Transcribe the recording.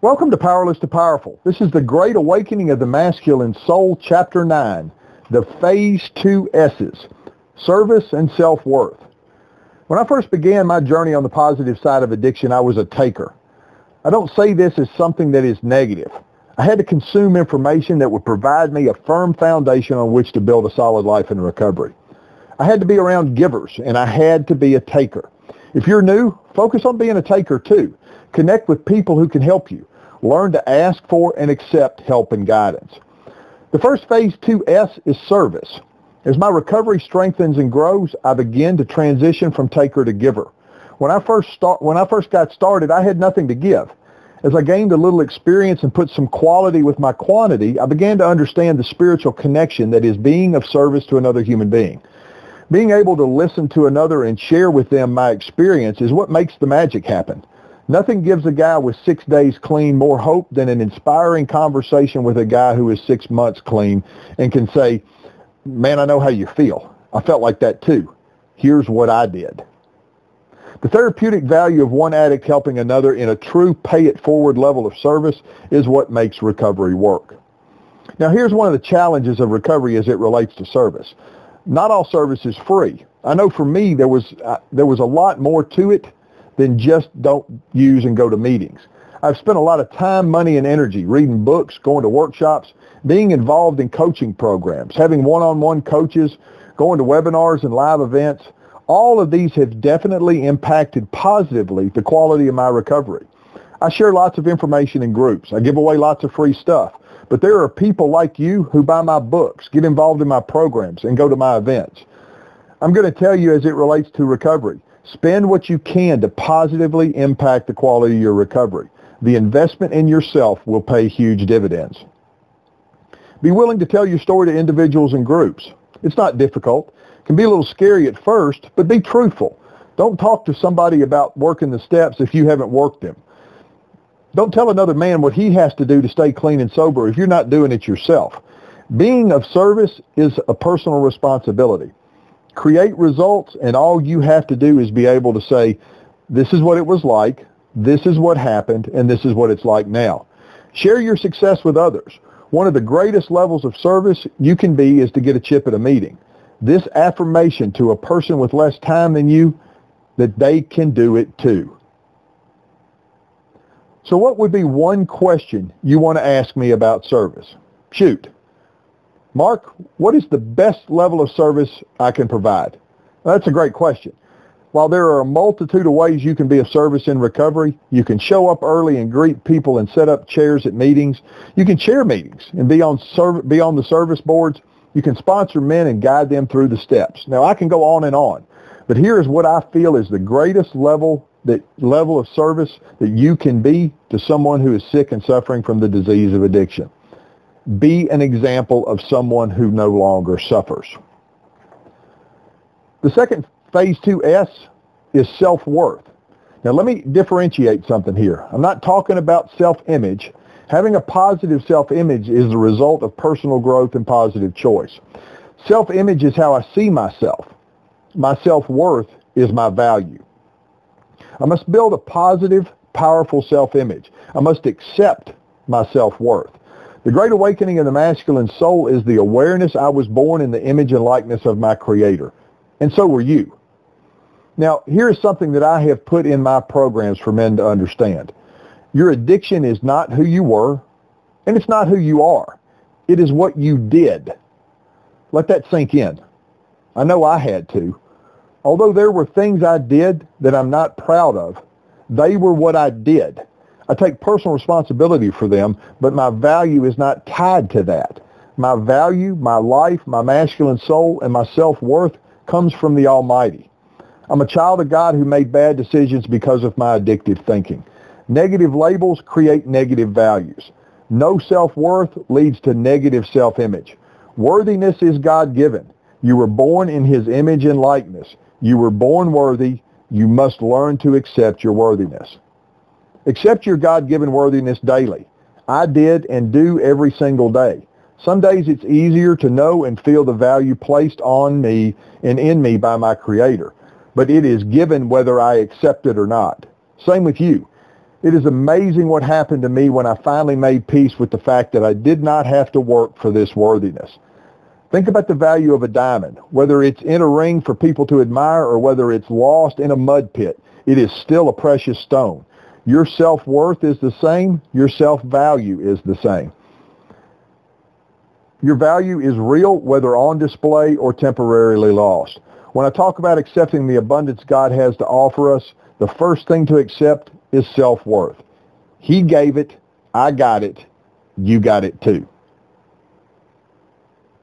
Welcome to Powerless to Powerful. This is the Great Awakening of the Masculine Soul, Chapter 9, the Phase 2 S's, Service and Self-Worth. When I first began my journey on the positive side of addiction, I was a taker. I don't say this as something that is negative. I had to consume information that would provide me a firm foundation on which to build a solid life in recovery. I had to be around givers, and I had to be a taker. If you're new, focus on being a taker too. Connect with people who can help you. Learn to ask for and accept help and guidance. The first phase 2S is service. As my recovery strengthens and grows, I begin to transition from taker to giver. When I first start, when I first got started, I had nothing to give. As I gained a little experience and put some quality with my quantity, I began to understand the spiritual connection that is being of service to another human being. Being able to listen to another and share with them my experience is what makes the magic happen. Nothing gives a guy with six days clean more hope than an inspiring conversation with a guy who is six months clean and can say, man, I know how you feel. I felt like that too. Here's what I did. The therapeutic value of one addict helping another in a true pay-it-forward level of service is what makes recovery work. Now here's one of the challenges of recovery as it relates to service. Not all service is free. I know for me there was, uh, there was a lot more to it than just don't use and go to meetings. I've spent a lot of time, money, and energy reading books, going to workshops, being involved in coaching programs, having one-on-one coaches, going to webinars and live events. All of these have definitely impacted positively the quality of my recovery. I share lots of information in groups. I give away lots of free stuff. But there are people like you who buy my books, get involved in my programs, and go to my events. I'm going to tell you as it relates to recovery. Spend what you can to positively impact the quality of your recovery. The investment in yourself will pay huge dividends. Be willing to tell your story to individuals and groups. It's not difficult. It can be a little scary at first, but be truthful. Don't talk to somebody about working the steps if you haven't worked them. Don't tell another man what he has to do to stay clean and sober if you're not doing it yourself. Being of service is a personal responsibility create results, and all you have to do is be able to say, this is what it was like, this is what happened, and this is what it's like now. Share your success with others. One of the greatest levels of service you can be is to get a chip at a meeting. This affirmation to a person with less time than you that they can do it too. So what would be one question you want to ask me about service? Shoot. Mark, what is the best level of service I can provide? Well, that's a great question. While there are a multitude of ways you can be of service in recovery, you can show up early and greet people and set up chairs at meetings. You can chair meetings and be on, serv- be on the service boards. You can sponsor men and guide them through the steps. Now, I can go on and on, but here is what I feel is the greatest level that level of service that you can be to someone who is sick and suffering from the disease of addiction be an example of someone who no longer suffers. The second phase 2S is self-worth. Now let me differentiate something here. I'm not talking about self-image. Having a positive self-image is the result of personal growth and positive choice. Self-image is how I see myself. My self-worth is my value. I must build a positive, powerful self-image. I must accept my self-worth. The great awakening of the masculine soul is the awareness I was born in the image and likeness of my creator. And so were you. Now, here is something that I have put in my programs for men to understand. Your addiction is not who you were, and it's not who you are. It is what you did. Let that sink in. I know I had to. Although there were things I did that I'm not proud of, they were what I did. I take personal responsibility for them, but my value is not tied to that. My value, my life, my masculine soul, and my self-worth comes from the Almighty. I'm a child of God who made bad decisions because of my addictive thinking. Negative labels create negative values. No self-worth leads to negative self-image. Worthiness is God-given. You were born in his image and likeness. You were born worthy. You must learn to accept your worthiness. Accept your God-given worthiness daily. I did and do every single day. Some days it's easier to know and feel the value placed on me and in me by my Creator, but it is given whether I accept it or not. Same with you. It is amazing what happened to me when I finally made peace with the fact that I did not have to work for this worthiness. Think about the value of a diamond. Whether it's in a ring for people to admire or whether it's lost in a mud pit, it is still a precious stone. Your self-worth is the same. Your self-value is the same. Your value is real, whether on display or temporarily lost. When I talk about accepting the abundance God has to offer us, the first thing to accept is self-worth. He gave it. I got it. You got it too.